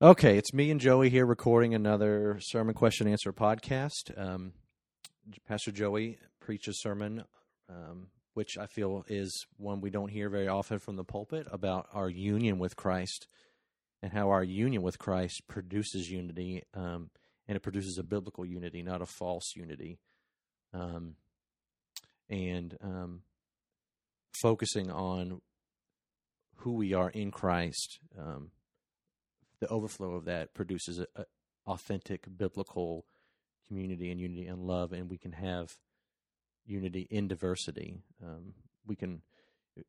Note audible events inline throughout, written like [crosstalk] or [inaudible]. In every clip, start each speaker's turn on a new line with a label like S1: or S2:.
S1: Okay, it's me and Joey here recording another sermon question answer podcast. Um, Pastor Joey preaches a sermon, um, which I feel is one we don't hear very often from the pulpit about our union with Christ and how our union with Christ produces unity, um, and it produces a biblical unity, not a false unity. Um, and um, focusing on who we are in Christ um, the overflow of that produces authentic biblical community and unity and love, and we can have unity in diversity. Um, we can.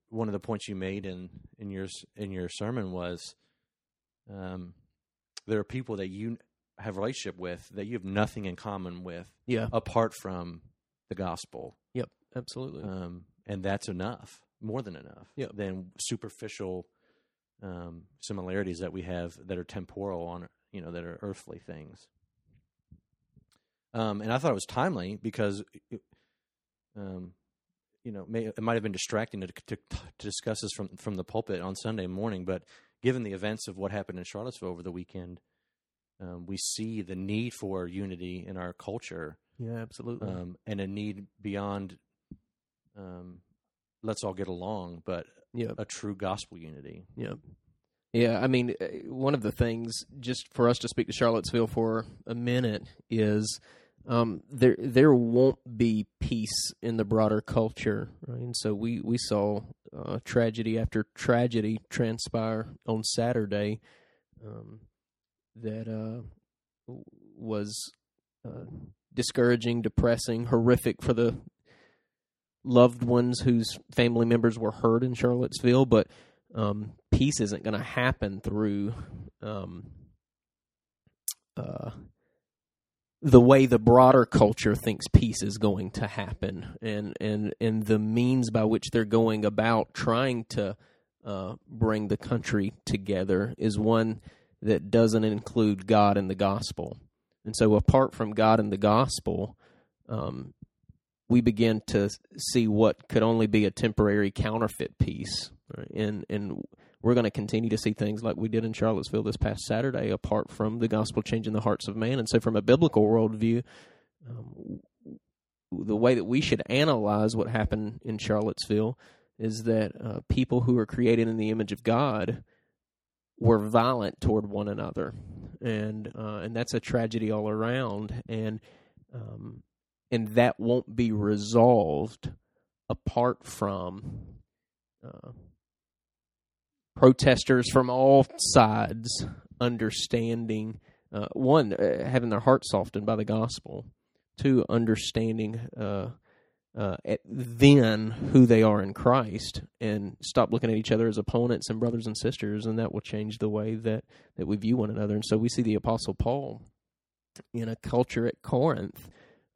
S1: One of the points you made in in your in your sermon was, um, there are people that you have a relationship with that you have nothing in common with,
S2: Yeah.
S1: apart from the gospel,
S2: Yep. Absolutely.
S1: um, and that's enough, more than enough.
S2: Yep.
S1: Than superficial um, similarities that we have that are temporal on you know that are earthly things. Um, and I thought it was timely because, it, um, you know, may, it might have been distracting to, to, to discuss this from from the pulpit on Sunday morning, but given the events of what happened in Charlottesville over the weekend, um, we see the need for unity in our culture
S2: yeah. Absolutely.
S1: um, and a need beyond um, let's all get along, but
S2: yeah.
S1: a true gospel unity.
S2: Yeah. Yeah, I mean, uh, one of the things, just for us to speak to Charlottesville for a minute, is um, there there won't be peace in the broader culture, right? And so we we saw uh, tragedy after tragedy transpire on Saturday um, that uh, was uh, discouraging, depressing, horrific for the loved ones whose family members were hurt in Charlottesville, but um, peace isn't going to happen through um, uh, the way the broader culture thinks peace is going to happen, and and and the means by which they're going about trying to uh, bring the country together is one that doesn't include God and the gospel. And so, apart from God and the gospel, um, we begin to see what could only be a temporary counterfeit peace, right? and and we're going to continue to see things like we did in Charlottesville this past Saturday, apart from the gospel changing the hearts of man. And so, from a biblical worldview, um, the way that we should analyze what happened in Charlottesville is that uh, people who are created in the image of God were violent toward one another, and uh, and that's a tragedy all around, and um, and that won't be resolved apart from uh, protesters from all sides understanding uh, one uh, having their heart softened by the gospel, two understanding uh, uh, then who they are in Christ and stop looking at each other as opponents and brothers and sisters, and that will change the way that, that we view one another. And so we see the Apostle Paul in a culture at Corinth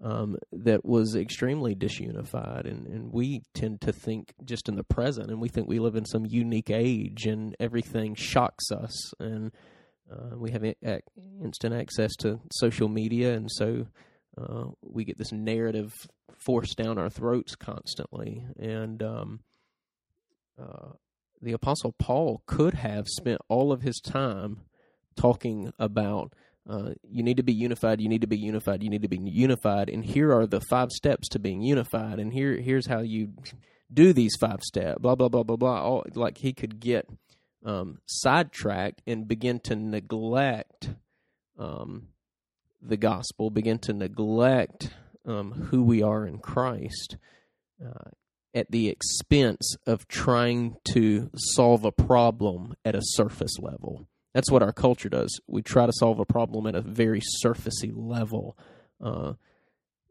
S2: um, that was extremely disunified, and, and we tend to think just in the present, and we think we live in some unique age, and everything shocks us, and uh, we have instant access to social media, and so uh, we get this narrative forced down our throats constantly. And um, uh, the Apostle Paul could have spent all of his time talking about uh, you need to be unified, you need to be unified, you need to be unified, and here are the five steps to being unified, and here here's how you do these five steps. Blah blah blah blah blah. All, like he could get um, sidetracked and begin to neglect um, the gospel, begin to neglect um, who we are in Christ uh, at the expense of trying to solve a problem at a surface level. That's what our culture does. We try to solve a problem at a very surfacey level. Uh,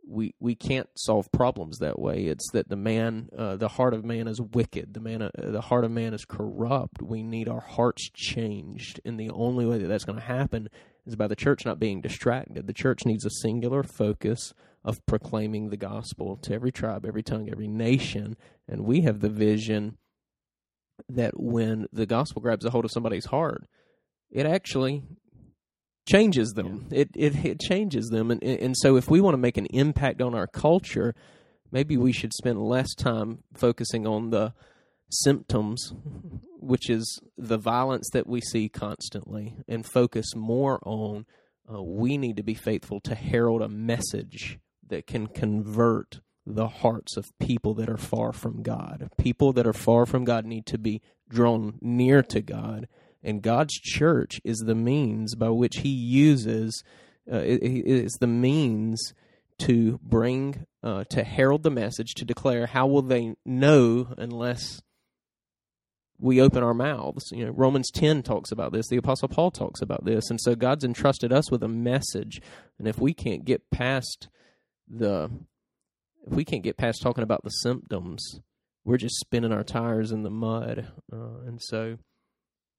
S2: we we can't solve problems that way. It's that the man, uh, the heart of man is wicked. The man, uh, the heart of man is corrupt. We need our hearts changed, and the only way that that's going to happen is by the church not being distracted. The church needs a singular focus of proclaiming the gospel to every tribe, every tongue, every nation, and we have the vision that when the gospel grabs a hold of somebody's heart, it actually changes them. It, it it changes them, and and so if we want to make an impact on our culture, maybe we should spend less time focusing on the symptoms, which is the violence that we see constantly, and focus more on uh, we need to be faithful to herald a message that can convert the hearts of people that are far from God. People that are far from God need to be drawn near to God, and God's church is the means by which He uses. Uh, it is the means to bring uh, to herald the message to declare how will they know unless we open our mouths. You know romans 10 talks about this. The apostle paul talks about this. And so god's entrusted us with a message. And if we can't get past the if we can't get past talking about the symptoms we're just spinning our tires in the mud. Uh, and so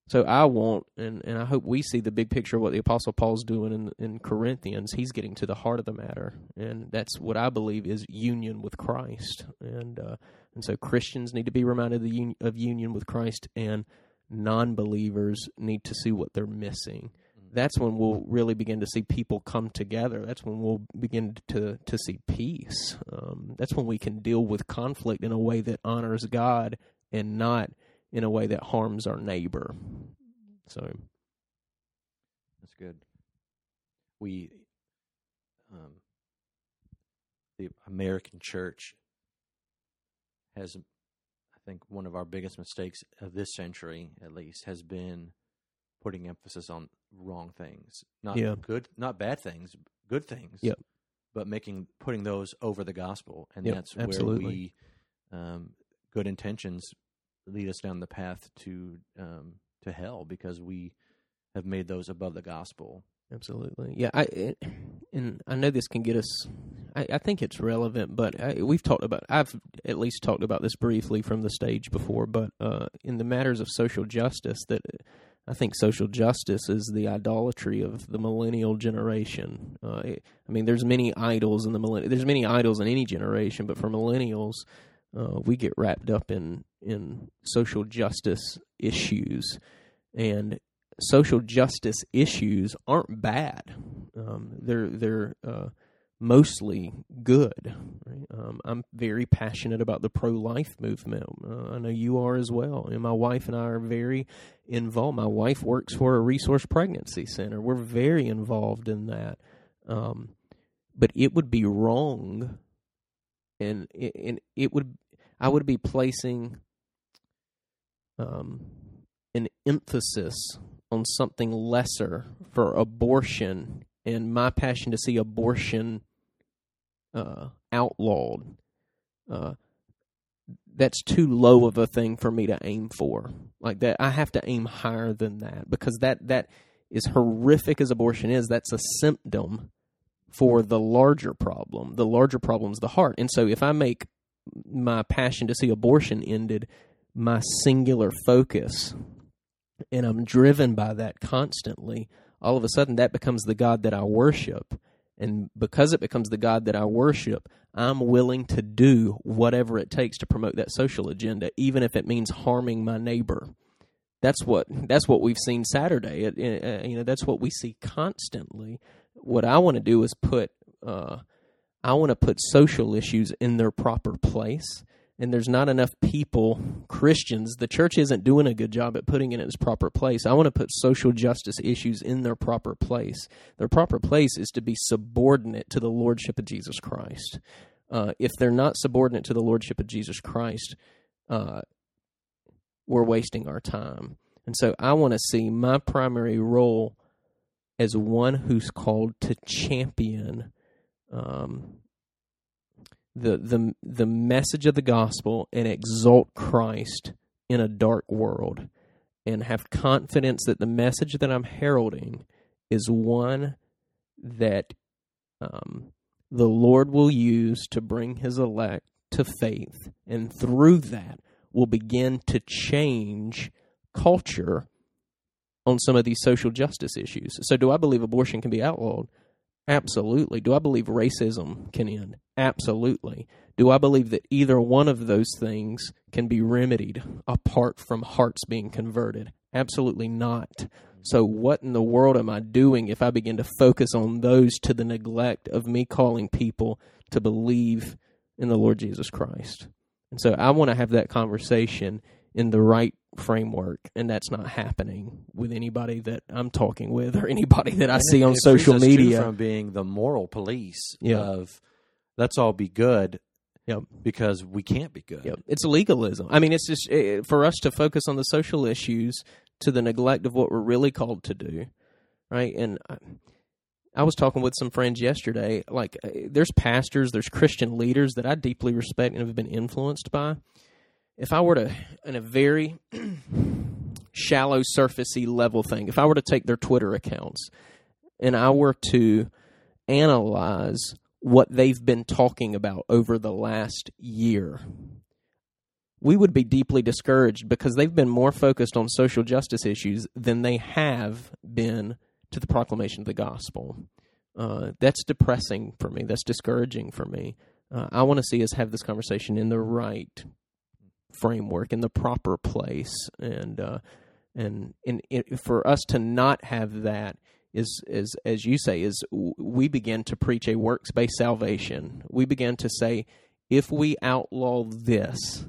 S2: so I want, and, and I hope we see the big picture of what the Apostle Paul's doing in, in Corinthians. He's getting to the heart of the matter, and that's what I believe is union with Christ. And uh, and so Christians need to be reminded of, the un- of union with Christ, and non-believers need to see what they're missing. Mm-hmm. That's when we'll really begin to see people come together. That's when we'll begin to to see peace. Um, that's when we can deal with conflict in a way that honors God and not in a way that harms our neighbor. So
S1: that's good. We, um, the American church has, I think, one of our biggest mistakes of this century, at least, has been putting emphasis on wrong things, not yeah. good, not bad things, good things.
S2: Yep.
S1: But making putting those over the gospel, and
S2: yep,
S1: that's
S2: absolutely.
S1: where we, um, good intentions lead us down the path to um, to hell because we have made those above the gospel.
S2: Absolutely, yeah. I and I know this can get us. I, I think it's relevant, but I, we've talked about. I've at least talked about this briefly from the stage before. But uh, in the matters of social justice, that I think social justice is the idolatry of the millennial generation. Uh, I mean, there's many idols in the millennial. There's many idols in any generation, but for millennials, uh, we get wrapped up in in social justice issues, and social justice issues aren't bad. Um, they're they're uh, mostly good. Right? Um, I'm very passionate about the pro life movement. Uh, I know you are as well, and my wife and I are very involved. My wife works for a resource pregnancy center. We're very involved in that. Um, but it would be wrong, and and it would I would be placing um, an emphasis on something lesser for abortion and my passion to see abortion uh, outlawed. Uh, that's too low of a thing for me to aim for. Like that, I have to aim higher than that because that that is horrific as abortion is. That's a symptom for the larger problem. The larger problem is the heart. And so, if I make my passion to see abortion ended my singular focus and I'm driven by that constantly, all of a sudden that becomes the God that I worship. And because it becomes the God that I worship, I'm willing to do whatever it takes to promote that social agenda, even if it means harming my neighbor. That's what that's what we've seen Saturday. It, it, uh, you know, that's what we see constantly. What I want to do is put uh, I want to put social issues in their proper place and there's not enough people, Christians, the church isn't doing a good job at putting it in its proper place. I want to put social justice issues in their proper place. Their proper place is to be subordinate to the lordship of Jesus Christ. Uh, if they're not subordinate to the lordship of Jesus Christ, uh, we're wasting our time. And so I want to see my primary role as one who's called to champion um, the the the message of the gospel and exalt Christ in a dark world and have confidence that the message that I'm heralding is one that um, the Lord will use to bring his elect to faith and through that will begin to change culture on some of these social justice issues. So do I believe abortion can be outlawed? Absolutely. Do I believe racism can end? Absolutely. Do I believe that either one of those things can be remedied apart from hearts being converted? Absolutely not. So, what in the world am I doing if I begin to focus on those to the neglect of me calling people to believe in the Lord Jesus Christ? And so, I want to have that conversation in the right framework, and that's not happening with anybody that I'm talking with or anybody that I
S1: And
S2: see
S1: it-
S2: on
S1: it
S2: social media.
S1: from being the moral police
S2: Yeah.
S1: of let's all be good.
S2: Yep.
S1: Because we can't be good.
S2: Yep. It's legalism. I mean, it's just eh, for us to focus on the social issues to the neglect of what we're really called to do, right? And I, I was talking with some friends yesterday. Like, eh, there's pastors, there's Christian leaders that I deeply respect and have been influenced by. If I were to, in a very [clears throat] shallow, surfacey level thing, if I were to take their Twitter accounts and I were to analyze what they've been talking about over the last year, we would be deeply discouraged because they've been more focused on social justice issues than they have been to the proclamation of the gospel. Uh, that's depressing for me. That's discouraging for me. Uh, I want to see us have this conversation in the right framework, in the proper place, and uh, and it, for us to not have that is is as you say is we begin to preach a works based salvation. We begin to say if we outlaw this,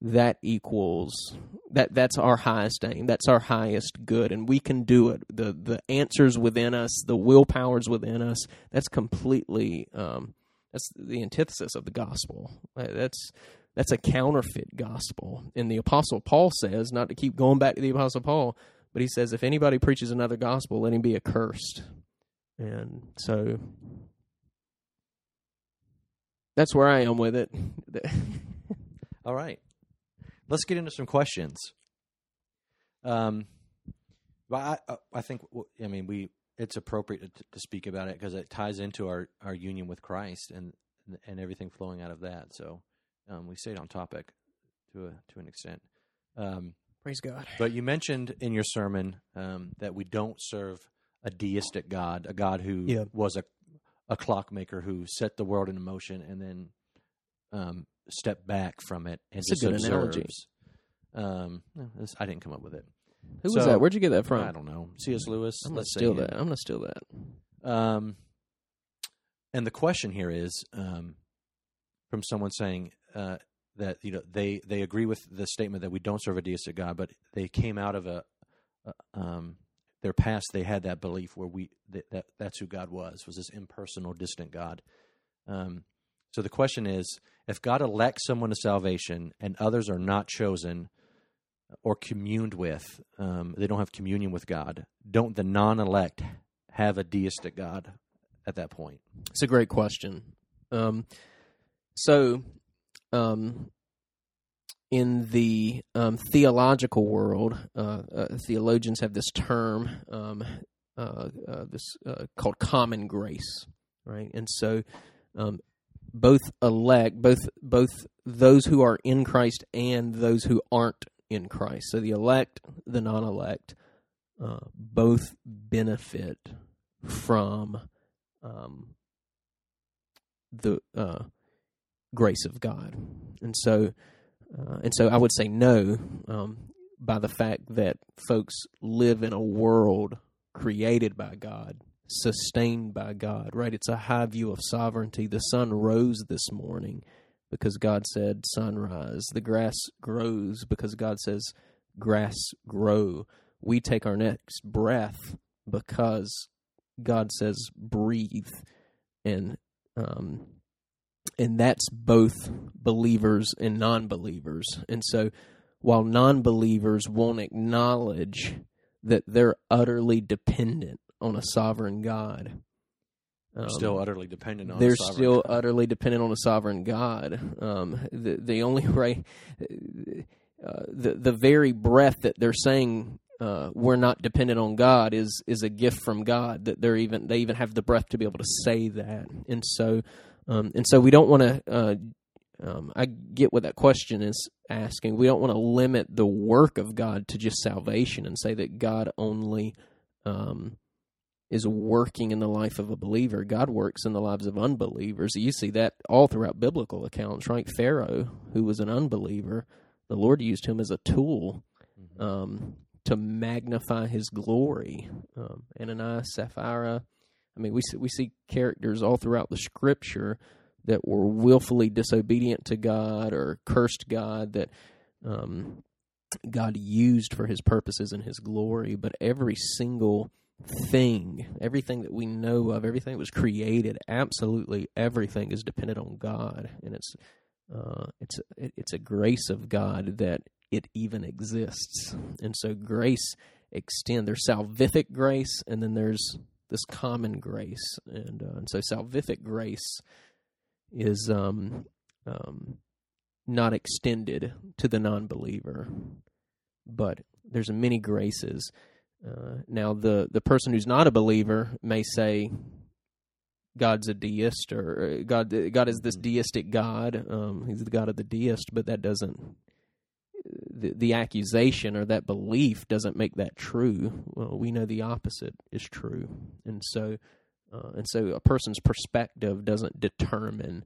S2: that equals that that's our highest aim. That's our highest good, and we can do it. the The answers within us, the willpowers within us. That's completely um, that's the antithesis of the gospel. Uh, That's that's a counterfeit gospel. And the apostle Paul says not to keep going back to the apostle Paul, but he says if anybody preaches another gospel, let him be accursed. And so that's where I am with it. [laughs]
S1: All right. Let's get into some questions. Um, but I, uh, I think, I mean, we, it's appropriate to, to speak about it because it ties into our, our union with Christ and, and everything flowing out of that. So, um, we stayed on topic to a, to an extent. Um,
S2: Praise God.
S1: but you mentioned in your sermon, um, that we don't serve a deistic God, a God who
S2: Yeah.
S1: was a, a clockmaker who set the world in motion and then, um, stepped back from it and
S2: That's a
S1: just
S2: good analogy.
S1: Um, I didn't come up with it.
S2: Who was that? Where'd you get that from?
S1: I don't know. C.S. Lewis.
S2: I'm gonna
S1: let's
S2: steal that. I'm gonna steal that.
S1: Um, and the question here is um, from someone saying uh, that you know they they agree with the statement that we don't serve a deistic God, but they came out of a, a um, their past. They had that belief where we that, that that's who God was was this impersonal, distant God. Um, so the question is, if God elects someone to salvation and others are not chosen or communed with, um, they don't have communion with God. Don't the non-elect have a deistic God at that point?
S2: It's a great question. Um, so, um, in the um, theological world, uh, uh, theologians have this term, um, uh, uh, this uh, called common grace, right? And so, um, both elect, both both those who are in Christ and those who aren't in Christ. So the elect, the non-elect, uh, both benefit from um, the grace of God, and so uh, and so I would say no um, by the fact that folks live in a world created by God, sustained by God. Right? It's a high view of sovereignty. The sun rose this morning because God said sunrise. The grass grows because God says grass grow. We take our next breath because God says breathe, and um, and that's both believers and non-believers. And so, while non-believers won't acknowledge that they're utterly dependent on a sovereign God,
S1: They're
S2: um,
S1: still utterly dependent on.
S2: they're
S1: a sovereign
S2: still
S1: God.
S2: utterly dependent on a sovereign God. Um, the the only way, uh, the the very breath that they're saying uh, we're not dependent on God is is a gift from God. That they're even they even have the breath to be able to say that, and so um, and so we don't want to. Uh, um, I get what that question is asking. We don't want to limit the work of God to just salvation and say that God only um, is working in the life of a believer. God works in the lives of unbelievers. You see that all throughout biblical accounts, right? Pharaoh, who was an unbeliever, the Lord used him as a tool
S1: Mhm.
S2: um, to magnify His glory. Um, Ananias, Sapphira. I mean, we see, we see characters all throughout the Scripture that were willfully disobedient to God or cursed God that um, God used for His purposes and His glory, but every single thing, everything that we know of, everything that was created, absolutely everything is dependent on God, and it's uh, it's it's a grace of God that it even exists, and so grace extend. There's salvific grace, and then there's this common grace, and uh, and so salvific grace is um, um, not extended to the non-believer, but there's many graces. Uh, now, the the person who's not a believer may say God's a deist, or uh, God God is this deistic God. Um, he's the God of the deist, but that doesn't the, accusation or that belief doesn't make that true. Well, we know the opposite is true, and so uh, and so a person's perspective doesn't determine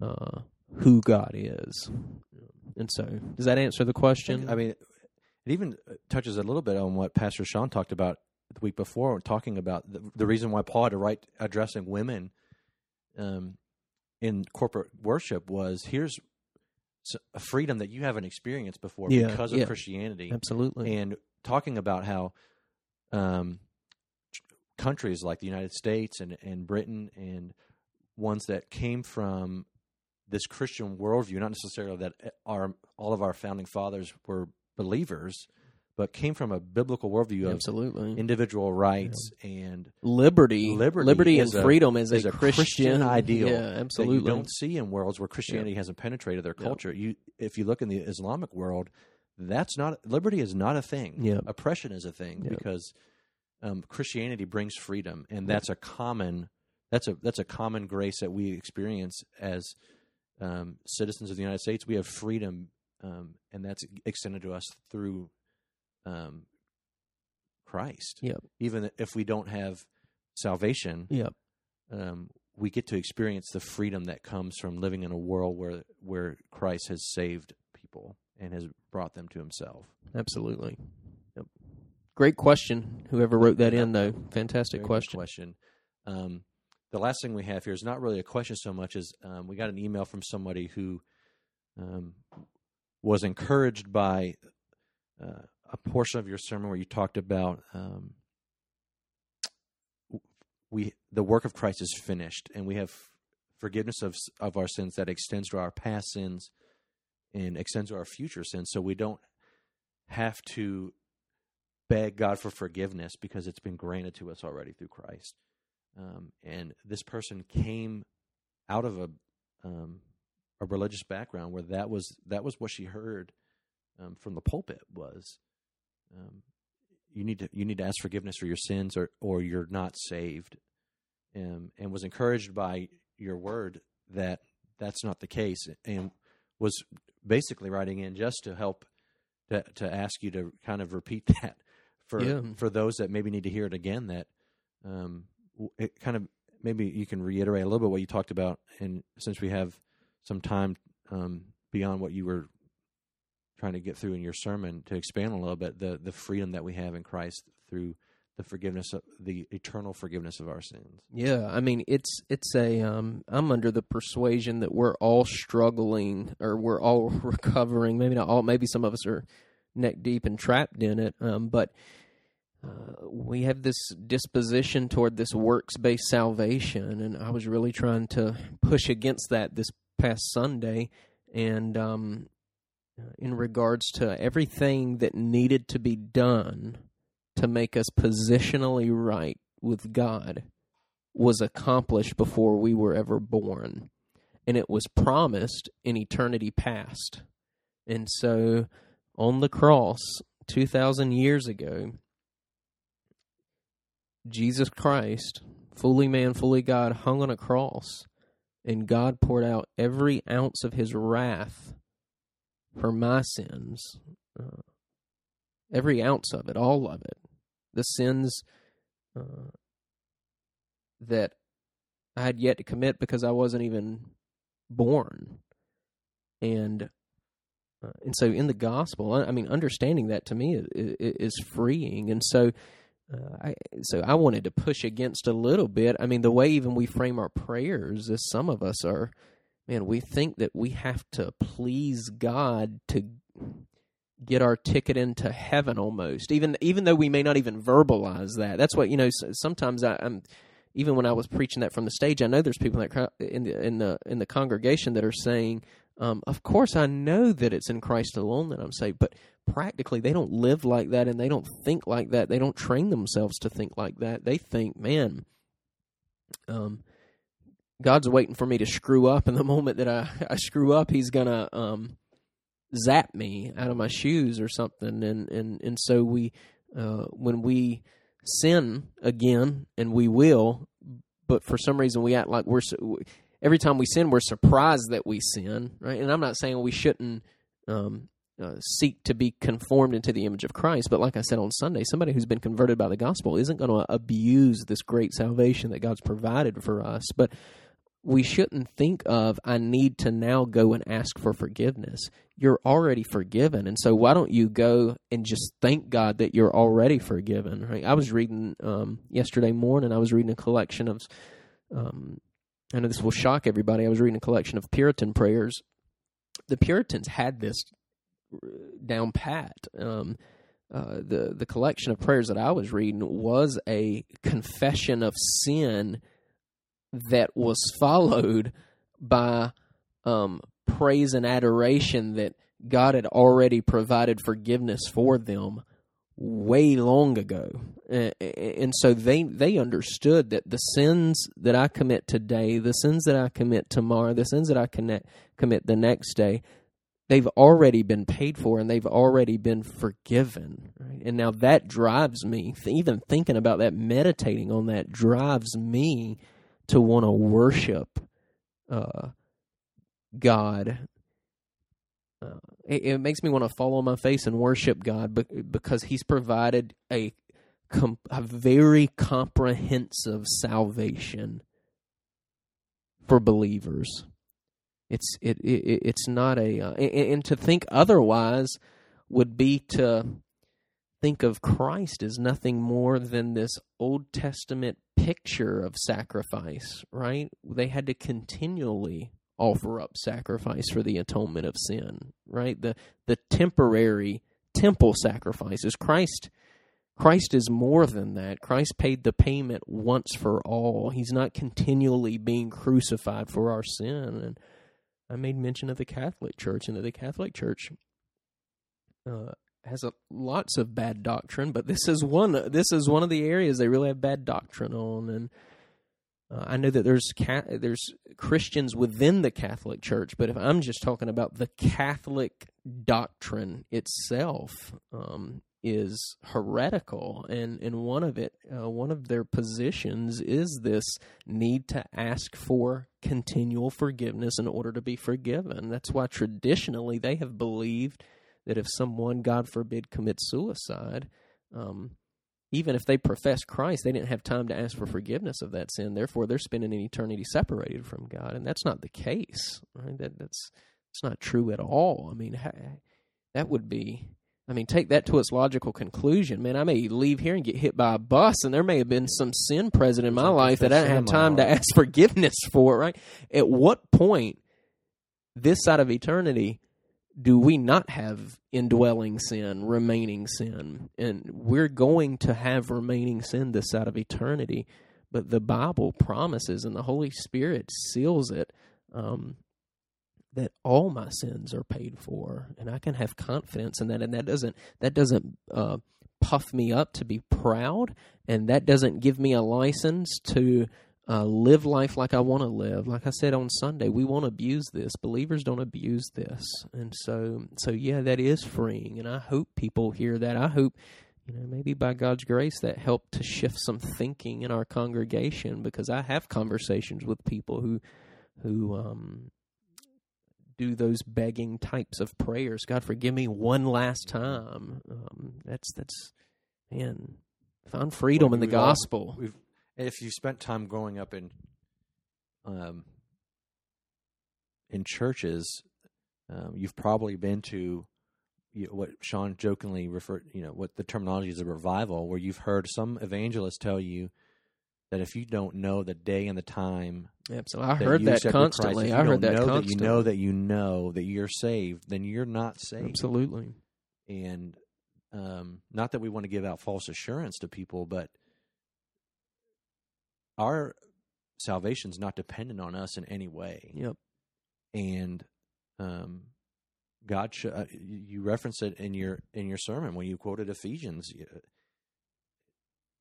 S2: uh, who God is. And so, does that answer the question?
S1: I mean, it even touches a little bit on what Pastor Sean talked about the week before, talking about the, the reason why Paul had to write addressing women um, in corporate worship was here's a freedom that you haven't experienced before
S2: Yeah,
S1: because of
S2: yeah.
S1: Christianity,
S2: Absolutely.
S1: and talking about how um, countries like the United States and, and Britain and ones that came from this Christian worldview, not necessarily that our all of our founding fathers were believers, but came from a biblical worldview of
S2: Absolutely.
S1: individual rights and
S2: liberty,
S1: Liberty
S2: and
S1: a-
S2: freedom is, a,
S1: a Christian ideal
S2: Yeah,
S1: that
S2: absolutely.
S1: you don't see in worlds where Christianity hasn't penetrated their
S2: Yeah.
S1: culture. You, if you look in the Islamic world, that's not liberty is not a thing.
S2: Yeah.
S1: Oppression is a thing
S2: Yeah.
S1: because um, Christianity brings freedom, and that's a common that's a that's a common grace that we experience as um, citizens of the United States. We have freedom, um, and that's extended to us through um, Christ.
S2: Yep.
S1: Even if we don't have salvation,
S2: Yep.
S1: um, we get to experience the freedom that comes from living in a world where where Christ has saved people and has brought them to Himself.
S2: Absolutely. Yep. Great question. Whoever wrote that in, though, fantastic
S1: Very
S2: question.
S1: question. Um, the last thing we have here is not really a question so much as um, we got an email from somebody who um, was encouraged by uh, a portion of your sermon where you talked about um, we the work of Christ is finished, and we have forgiveness of of our sins that extends to our past sins and extends to our future sins. So we don't have to beg God for forgiveness because it's been granted to us already through Christ. Um, and this person came out of a um, a religious background where that was that was what she heard um, from the pulpit was um, you need to you need to ask forgiveness for your sins or or you're not saved um, and was encouraged by your word that that's not the case and was basically writing in just to help to, to ask you to kind of repeat [laughs] that for
S2: Yeah.
S1: for those that maybe need to hear it again that um, it kind of maybe you can reiterate a little bit what you talked about and since we have some time um, beyond what you were trying to get through in your sermon to expand a little bit the the freedom that we have in Christ through the forgiveness of the eternal forgiveness of our sins.
S2: Yeah, I mean it's it's a um I'm under the persuasion that we're all struggling or we're all [laughs] recovering. Maybe not all. Maybe some of us are neck deep and trapped in it. Um, but uh, we have this disposition toward this works based salvation, and I was really trying to push against that this past Sunday, and um, in regards to everything that needed to be done to make us positionally right with God was accomplished before we were ever born. And it was promised in eternity past. And so on the cross, 2,000 years ago, Jesus Christ, fully man, fully God, hung on a cross. And God poured out every ounce of his wrath for my sins. Uh, every ounce of it, all of it. The sins uh, that I had yet to commit because I wasn't even born. And uh, and so in the gospel, I I mean, understanding that to me is, is freeing. And so, uh, I so I wanted to push against a little bit. I mean, the way even we frame our prayers is some of us are, man, we think that we have to please God to get our ticket into heaven almost. Even even though we may not even verbalize that. That's what you know. Sometimes I, am even when I was preaching that from the stage, I know there's people that in the in the in the congregation that are saying, um, "Of course, I know that it's in Christ alone that I'm saved," but practically they don't live like that and they don't think like that. They don't train themselves to think like that. They think, "Man, um, God's waiting for me to screw up, and the [laughs] moment that I I screw up, He's gonna um, zap me out of my shoes or something." And and and so we uh, when we sin again, and we will, but for some reason we act like we're every time we sin, we're surprised that we sin, right? And I'm not saying we shouldn't um, uh, seek to be conformed into the image of Christ, but like I said on Sunday, somebody who's been converted by the gospel isn't going to abuse this great salvation that God's provided for us, but we shouldn't think of I need to now go and ask for forgiveness. You're already forgiven, and so why don't you go and just thank God that you're already forgiven? Right? I was reading um, yesterday morning. I was reading a collection of. Um, I know this will shock everybody. I was reading a collection of Puritan prayers. The Puritans had this down pat. Um, uh, the the collection of prayers that I was reading was a confession of sin that was [laughs] followed by um, praise and adoration that God had already provided forgiveness for them way long ago. And so they they understood that the sins that I commit today, the sins that I commit tomorrow, the sins that I commit commit the next day, they've already been paid for and they've already been forgiven. Right? And now that drives me, even thinking about that, meditating on that drives me to want to worship uh, God. Uh, it, it, makes me want to fall on my face and worship God because He's provided a, a very comprehensive salvation for believers. It's it, it it's not a uh, and, and to think otherwise would be to think of Christ as nothing more than this Old Testament picture of sacrifice, right? They had to continually offer up sacrifice for the atonement of sin, right? The the temporary temple sacrifices. Christ Christ is more than that. Christ paid the payment once for all. He's not continually being crucified for our sin. And I made mention of the Catholic Church and that the Catholic Church uh, has a, lots of bad doctrine, but this is one. This is one of the areas they really have bad doctrine on, and uh, I know that there's there's Christians within the Catholic Church, but if I'm just talking about the Catholic doctrine itself, um, is heretical, and and one of it, uh, one of their positions is this need to ask for continual forgiveness in order to be forgiven. That's why traditionally they have believed that if someone, God forbid, commits suicide, um, even if they profess Christ, they didn't have time to ask for forgiveness of that sin. Therefore, they're spending an eternity separated from God, and that's not the case. Right? That that's it's not true at all. I mean, that would be. I mean, take that to its logical conclusion, man. I may leave here and get hit by a bus, and there may have been some sin present in my life that I didn't have time to ask [laughs] forgiveness for. Right? At what point, this side of eternity, do we not have indwelling sin, remaining sin? And we're going to have remaining sin this side of eternity. But the Bible promises and the Holy Spirit seals it um, that all my sins are paid for, and I can have confidence in that. And that doesn't that doesn't uh, puff me up to be proud, and that doesn't give me a license to uh, live life like I want to live. Like I said on Sunday, we won't abuse this. Believers don't abuse this, and so so yeah, that is freeing. And I hope people hear that. I hope you know maybe by God's grace that helped to shift some thinking in our congregation because I have conversations with people who who um, do those begging types of prayers. God forgive me one last time. Um, that's that's man found freedom well, in the gospel.
S1: All, if you spent time growing up in um, in churches, um, you've probably been to you know, what Sean jokingly referred, you know, what the terminology is a revival, where you've heard some evangelists tell you that if you don't know the day and the time,
S2: absolutely, I heard that constantly. Christ, I heard that constantly.
S1: That you know that you know that you're saved, then you're not saved.
S2: Absolutely.
S1: and um, not that we want to give out false assurance to people, but our salvation is not dependent on us in any way.
S2: Yep.
S1: And um, God, sh- uh, you referenced it in your in your sermon when you quoted Ephesians.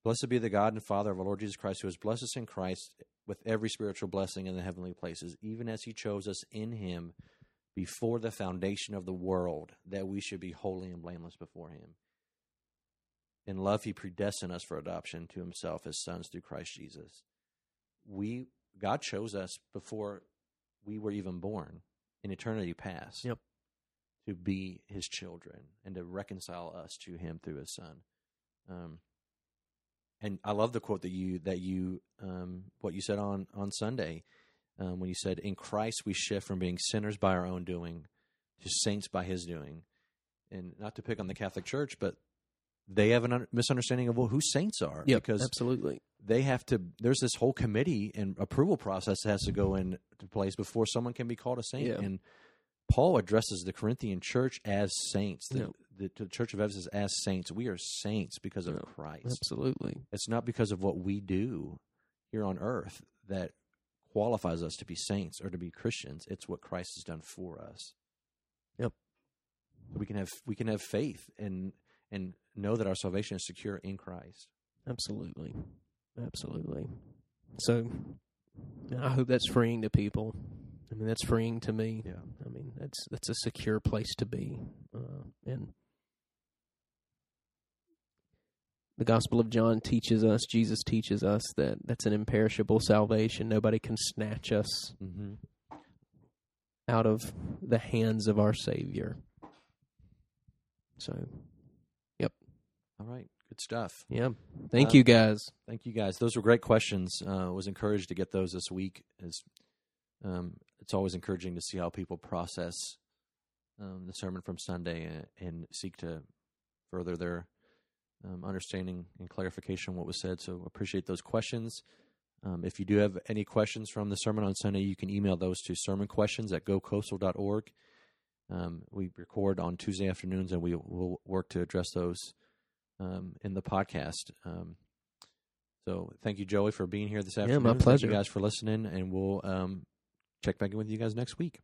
S1: Blessed be the God and Father of our Lord Jesus Christ, who has blessed us in Christ with every spiritual blessing in the heavenly places, even as He chose us in Him before the foundation of the world, that we should be holy and blameless before Him. In love, He predestined us for adoption to Himself as sons through Christ Jesus. We God chose us before we were even born in eternity past.
S2: Yep.
S1: To be His children and to reconcile us to Him through His Son. Um, and I love the quote that you that you um, what you said on on Sunday um, when you said, "In Christ we shift from being sinners by our own doing to saints by His doing." And not to pick on the Catholic Church, but they have a un- misunderstanding of well, who saints are
S2: Yep.
S1: because
S2: absolutely.
S1: they have to. There's this whole committee and approval process that has to go into place before someone can be called a saint.
S2: Yeah.
S1: And Paul addresses the Corinthian church as saints. The,
S2: Yeah.
S1: the, the Church of Ephesus as saints. We are saints because of
S2: Yeah.
S1: Christ.
S2: Absolutely.
S1: It's not because of what we do here on earth that qualifies us to be saints or to be Christians. It's what Christ has done for us.
S2: Yep.
S1: We can have we can have faith and and know that our salvation is secure in Christ.
S2: Absolutely. Absolutely. So I hope that's freeing to people. I mean, that's freeing to me.
S1: Yeah.
S2: I mean, that's that's a secure place to be. Uh, and the Gospel of John teaches us, Jesus teaches us that that's an imperishable salvation. Nobody can snatch us
S1: Mm-hmm.
S2: out of the hands of our Savior. So,
S1: All right. Good stuff.
S2: yeah. Thank
S1: Uh,
S2: you, guys.
S1: Thank you guys. Those were great questions. Uh, was encouraged to get those this week. As um, it's always encouraging to see how people process um, the sermon from Sunday and, and seek to further their um, understanding and clarification of what was said. So appreciate those questions. Um, if you do have any questions from the sermon on Sunday, you can email those to sermonquestions at gocoastal.org. Um, we record on Tuesday afternoons, and we will work to address those um, in the podcast. Um, so thank you, Joey, for being here this
S2: Yeah,
S1: afternoon.
S2: my
S1: Thank
S2: pleasure.
S1: you guys for listening, and we'll um, check back in with you guys next week.